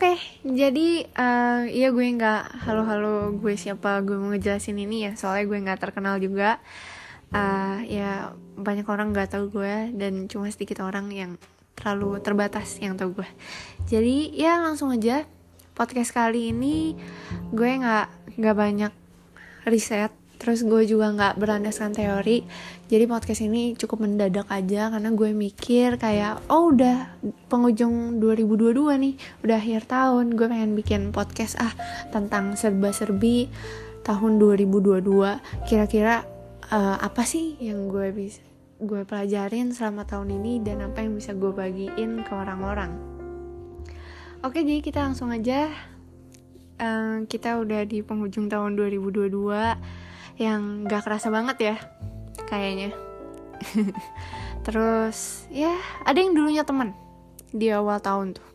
Oke, jadi uh, ya gue nggak halo-halo gue siapa gue mau ngejelasin ini ya, soalnya gue nggak terkenal juga. Uh, ya banyak orang nggak tahu gue dan cuma sedikit orang yang terlalu terbatas yang tahu gue. Jadi ya langsung aja podcast kali ini gue nggak nggak banyak riset terus gue juga nggak berlandaskan teori. Jadi podcast ini cukup mendadak aja karena gue mikir kayak oh udah penghujung 2022 nih udah akhir tahun gue pengen bikin podcast ah tentang serba-serbi tahun 2022 kira-kira uh, apa sih yang gue bisa gue pelajarin selama tahun ini dan apa yang bisa gue bagiin ke orang-orang? Oke jadi kita langsung aja. Uh, kita udah di penghujung tahun 2022 yang gak kerasa banget ya kayaknya. Terus ya ada yang dulunya teman di awal tahun tuh.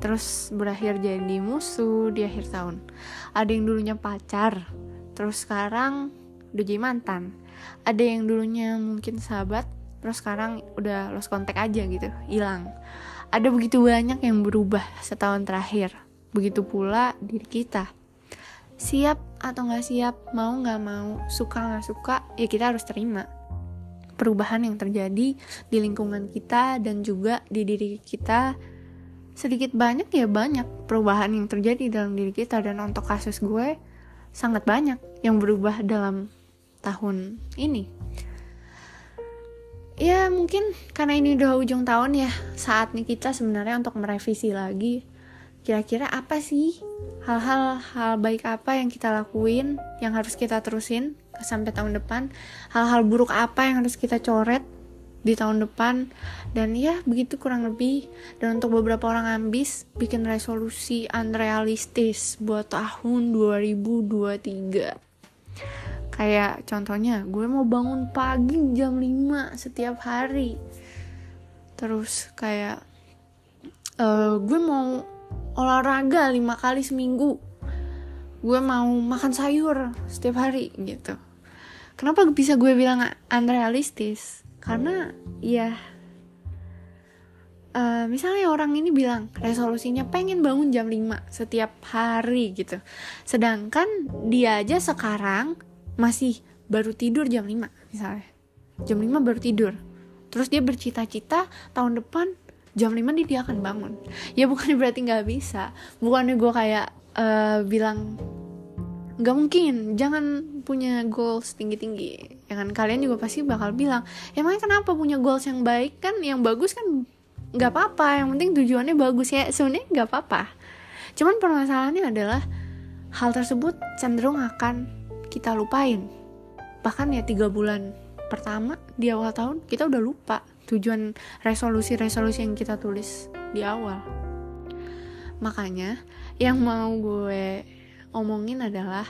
Terus berakhir jadi musuh di akhir tahun. Ada yang dulunya pacar terus sekarang udah jadi mantan. Ada yang dulunya mungkin sahabat terus sekarang udah lost kontak aja gitu hilang. Ada begitu banyak yang berubah setahun terakhir. Begitu pula diri kita siap atau nggak siap mau nggak mau suka nggak suka ya kita harus terima. Perubahan yang terjadi di lingkungan kita dan juga di diri kita sedikit banyak ya banyak perubahan yang terjadi dalam diri kita. Dan untuk kasus gue sangat banyak yang berubah dalam tahun ini. Ya mungkin karena ini udah ujung tahun ya saatnya kita sebenarnya untuk merevisi lagi kira-kira apa sih hal-hal hal baik apa yang kita lakuin yang harus kita terusin sampai tahun depan? Hal-hal buruk apa yang harus kita coret di tahun depan? Dan ya begitu kurang lebih. Dan untuk beberapa orang ambis bikin resolusi unrealistis buat tahun 2023 kayak contohnya gue mau bangun pagi jam 5 setiap hari. Terus kayak uh, gue mau olahraga lima kali seminggu. Gue mau makan sayur setiap hari gitu. Kenapa bisa gue bilang unrealistis? Karena ya uh, misalnya orang ini bilang resolusinya pengen bangun jam 5 setiap hari gitu. Sedangkan dia aja sekarang masih baru tidur jam 5 misalnya. Jam 5 baru tidur. Terus dia bercita-cita tahun depan jam 5 nih dia akan bangun. Ya bukan berarti nggak bisa. Bukannya gue kayak uh, bilang nggak mungkin jangan punya goals tinggi tinggi ya kan kalian juga pasti bakal bilang emangnya kenapa punya goals yang baik? Kan yang bagus kan nggak apa-apa yang penting tujuannya bagus. Ya sebenarnya nggak apa-apa. Cuman permasalahannya adalah hal tersebut cenderung akan kita lupain. Bahkan ya tiga bulan pertama di awal tahun kita udah lupa tujuan resolusi-resolusi yang kita tulis di awal. Makanya yang mau gue omongin adalah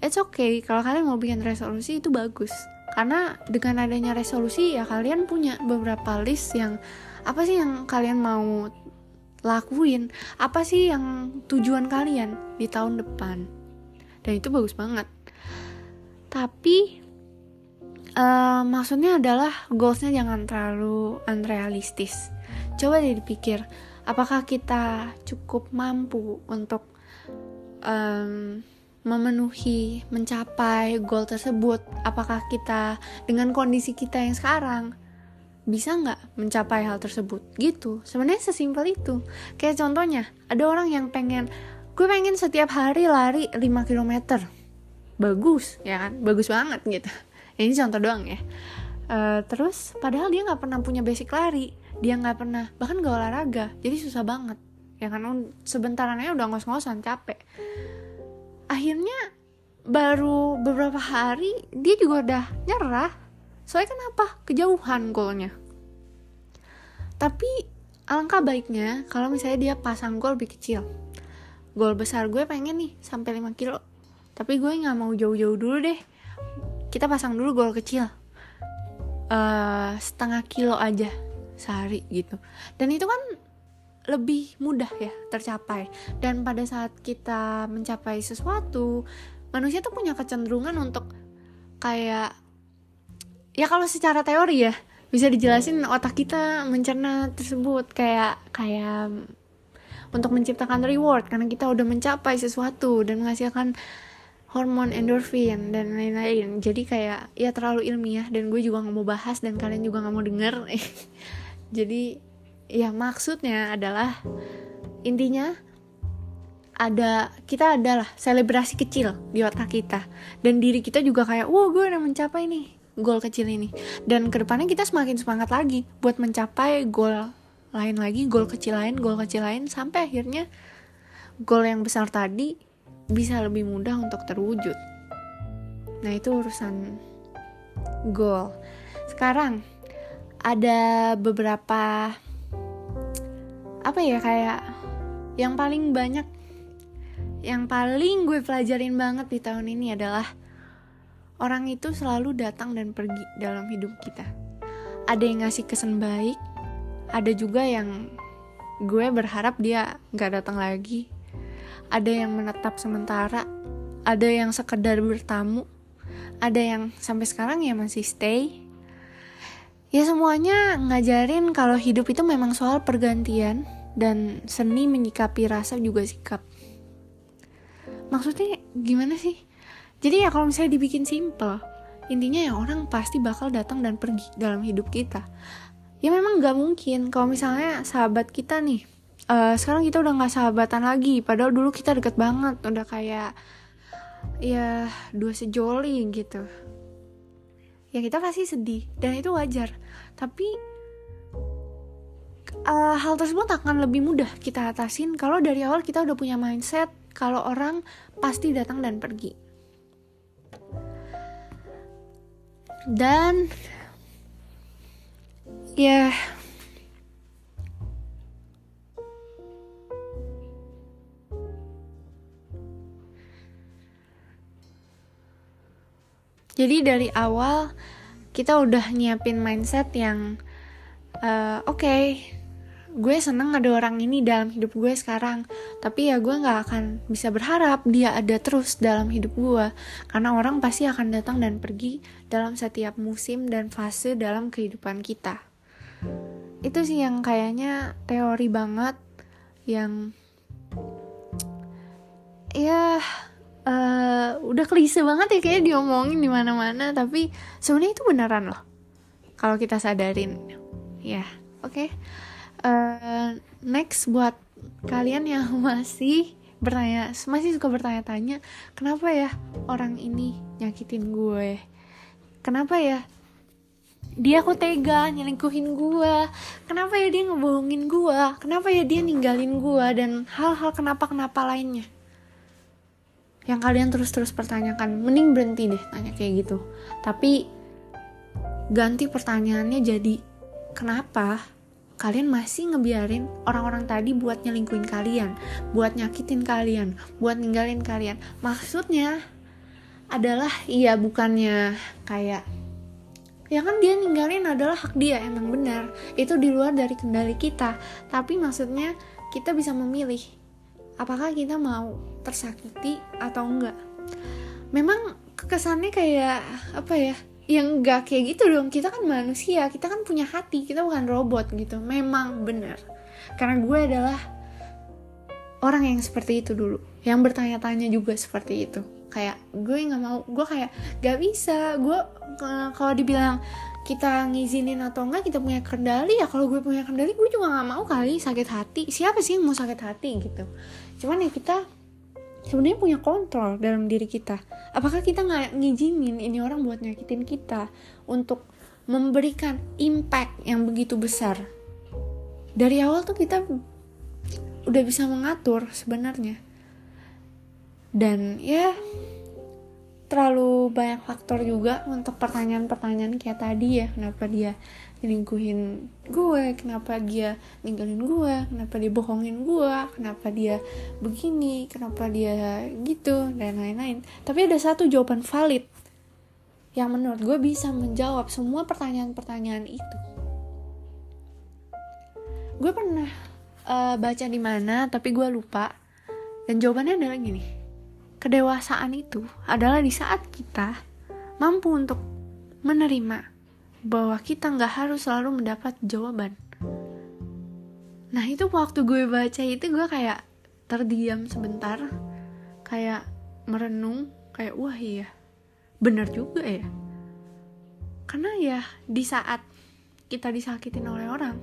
it's okay kalau kalian mau bikin resolusi itu bagus. Karena dengan adanya resolusi ya kalian punya beberapa list yang apa sih yang kalian mau lakuin, apa sih yang tujuan kalian di tahun depan. Dan itu bagus banget. Tapi uh, maksudnya adalah goalsnya jangan terlalu unrealistis. Coba deh dipikir apakah kita cukup mampu untuk um, memenuhi mencapai goal tersebut? Apakah kita dengan kondisi kita yang sekarang bisa nggak mencapai hal tersebut? Gitu. Sebenarnya sesimpel itu. Kayak contohnya ada orang yang pengen gue pengen setiap hari lari 5 km bagus ya kan? Bagus banget gitu ini contoh doang ya. Uh, terus padahal dia nggak pernah punya basic lari. Dia nggak pernah bahkan gak olahraga. Jadi susah banget. Ya kan sebentarannya udah ngos-ngosan capek. Akhirnya baru beberapa hari dia juga udah nyerah. Soalnya kenapa kejauhan goalnya. Tapi alangkah baiknya kalau misalnya dia pasang goal lebih kecil. Goal besar gue pengen nih sampai 5 kilo. Tapi gue nggak mau jauh-jauh dulu deh kita pasang dulu gol kecil. Uh, setengah kilo aja sehari gitu. Dan itu kan lebih mudah ya tercapai. Dan pada saat kita mencapai sesuatu manusia tuh punya kecenderungan untuk kayak ya kalau secara teori ya bisa dijelasin otak kita mencerna tersebut. Kayak kayak untuk menciptakan reward karena kita udah mencapai sesuatu dan menghasilkan hormon endorfin dan lain-lain. Jadi kayak ya terlalu ilmiah dan gue juga nggak mau bahas dan kalian juga nggak mau denger. Jadi ya maksudnya adalah intinya ada kita adalah selebrasi kecil di otak kita. Dan diri kita juga kayak wow gue udah mencapai nih goal kecil ini. Dan ke depannya kita semakin semangat lagi buat mencapai goal lain lagi goal kecil lain goal kecil lain sampai akhirnya goal yang besar tadi bisa lebih mudah untuk terwujud nah itu urusan goal sekarang ada beberapa apa ya kayak yang paling banyak yang paling gue pelajarin banget di tahun ini adalah orang itu selalu datang dan pergi dalam hidup kita. Ada yang ngasih kesan baik, ada juga yang gue berharap dia gak datang lagi. Ada yang menetap sementara, ada yang sekedar bertamu, ada yang sampai sekarang ya masih stay. Ya semuanya ngajarin kalau hidup itu memang soal pergantian dan seni menyikapi rasa juga sikap. Maksudnya gimana sih? Jadi ya kalau misalnya dibikin simple intinya ya orang pasti bakal datang dan pergi dalam hidup kita. Ya memang gak mungkin. Kalau misalnya sahabat kita nih uh, sekarang kita udah nggak sahabatan lagi. Padahal dulu kita deket banget. Udah kayak ya dua sejoli gitu. Ya kita pasti sedih. Dan itu wajar. Tapi uh, hal tersebut akan lebih mudah kita atasin kalau dari awal kita udah punya mindset kalau orang pasti datang dan pergi. Dan ya Jadi dari awal kita udah nyiapin mindset yang uh, oke, okay, gue seneng ada orang ini dalam hidup gue sekarang. Tapi ya gue nggak akan bisa berharap dia ada terus dalam hidup gue. Karena orang pasti akan datang dan pergi dalam setiap musim dan fase dalam kehidupan kita. Itu sih yang kayaknya teori banget yang ya uh, udah klise banget ya kayak diomongin di mana-mana tapi sebenarnya itu beneran loh kalau kita sadarin. Ya oke. Okay uh, next buat kalian yang masih bertanya masih suka bertanya-tanya kenapa ya orang ini nyakitin gue? Kenapa ya dia kok tega nyelingkuhin gue? Kenapa ya dia ngebohongin gue? Kenapa ya dia ninggalin gue? Dan hal-hal kenapa-kenapa lainnya yang kalian terus-terus pertanyakan mending berhenti deh tanya kayak gitu. Tapi ganti pertanyaannya jadi kenapa kalian masih ngebiarin orang-orang tadi buat nyelingkuin kalian, buat nyakitin kalian, buat ninggalin kalian. Maksudnya adalah iya bukannya kayak ya kan dia ninggalin adalah hak dia emang benar. Itu di luar dari kendali kita. Tapi maksudnya kita bisa memilih apakah kita mau tersakiti atau enggak? Memang kesannya kayak apa ya yang gak kayak gitu dong. Kita kan manusia kita kan punya hati kita bukan robot gitu. Memang benar. Karena gue adalah orang yang seperti itu dulu. Yang bertanya-tanya juga seperti itu. Kayak gue nggak mau gue kayak gak bisa. Gue kalau dibilang kita ngizinin atau enggak kita punya kendali ya kalau gue punya kendali gue juga nggak mau kali sakit hati. Siapa sih yang mau sakit hati gitu? Cuman ya kita sebenarnya punya kontrol dalam diri kita. Apakah kita nggak ngizinin ini orang buat nyakitin kita untuk memberikan impact yang begitu besar? Dari awal tuh kita udah bisa mengatur sebenarnya. Dan ya terlalu banyak faktor juga untuk pertanyaan-pertanyaan kayak tadi ya kenapa dia nyelingkuhin gue kenapa dia ninggalin gue kenapa dia bohongin gue kenapa dia begini kenapa dia gitu dan lain-lain. Tapi ada satu jawaban valid yang menurut gue bisa menjawab semua pertanyaan-pertanyaan itu. Gue pernah uh, baca di mana tapi gue lupa. Dan jawabannya adalah gini kedewasaan itu adalah di saat kita mampu untuk menerima bahwa kita nggak harus selalu mendapat jawaban. nah itu waktu gue baca itu gue kayak terdiam sebentar kayak merenung kayak wah iya bener juga ya karena ya di saat kita disakitin oleh orang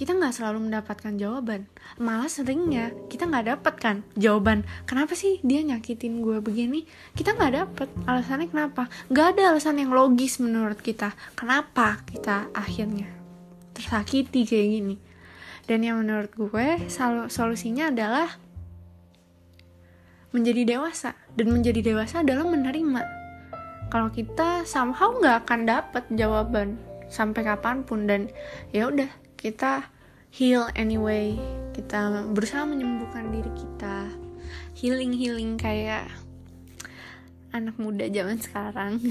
kita nggak selalu mendapatkan jawaban. Malah seringnya kita nggak dapet kan jawaban. Kenapa sih dia nyakitin gue begini? Kita nggak dapet. Alasannya kenapa? Nggak ada alasan yang logis menurut kita. Kenapa kita akhirnya tersakiti kayak gini? Dan yang menurut gue solusinya adalah menjadi dewasa. Dan menjadi dewasa adalah menerima. Kalau kita somehow nggak akan dapet jawaban sampai kapan pun dan ya udah kita heal anyway. Kita berusaha menyembuhkan diri kita. Healing healing kayak anak muda zaman sekarang.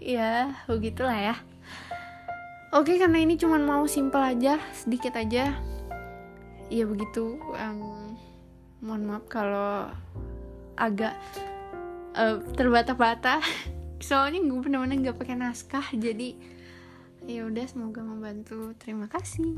Ya begitulah ya. Oke karena ini cuma mau simple aja sedikit aja. Ya begitu. Um, mohon maaf kalau agak uh, terbata-bata. Soalnya gue bener-bener nggak pakai naskah jadi ya udah semoga membantu. Terima kasih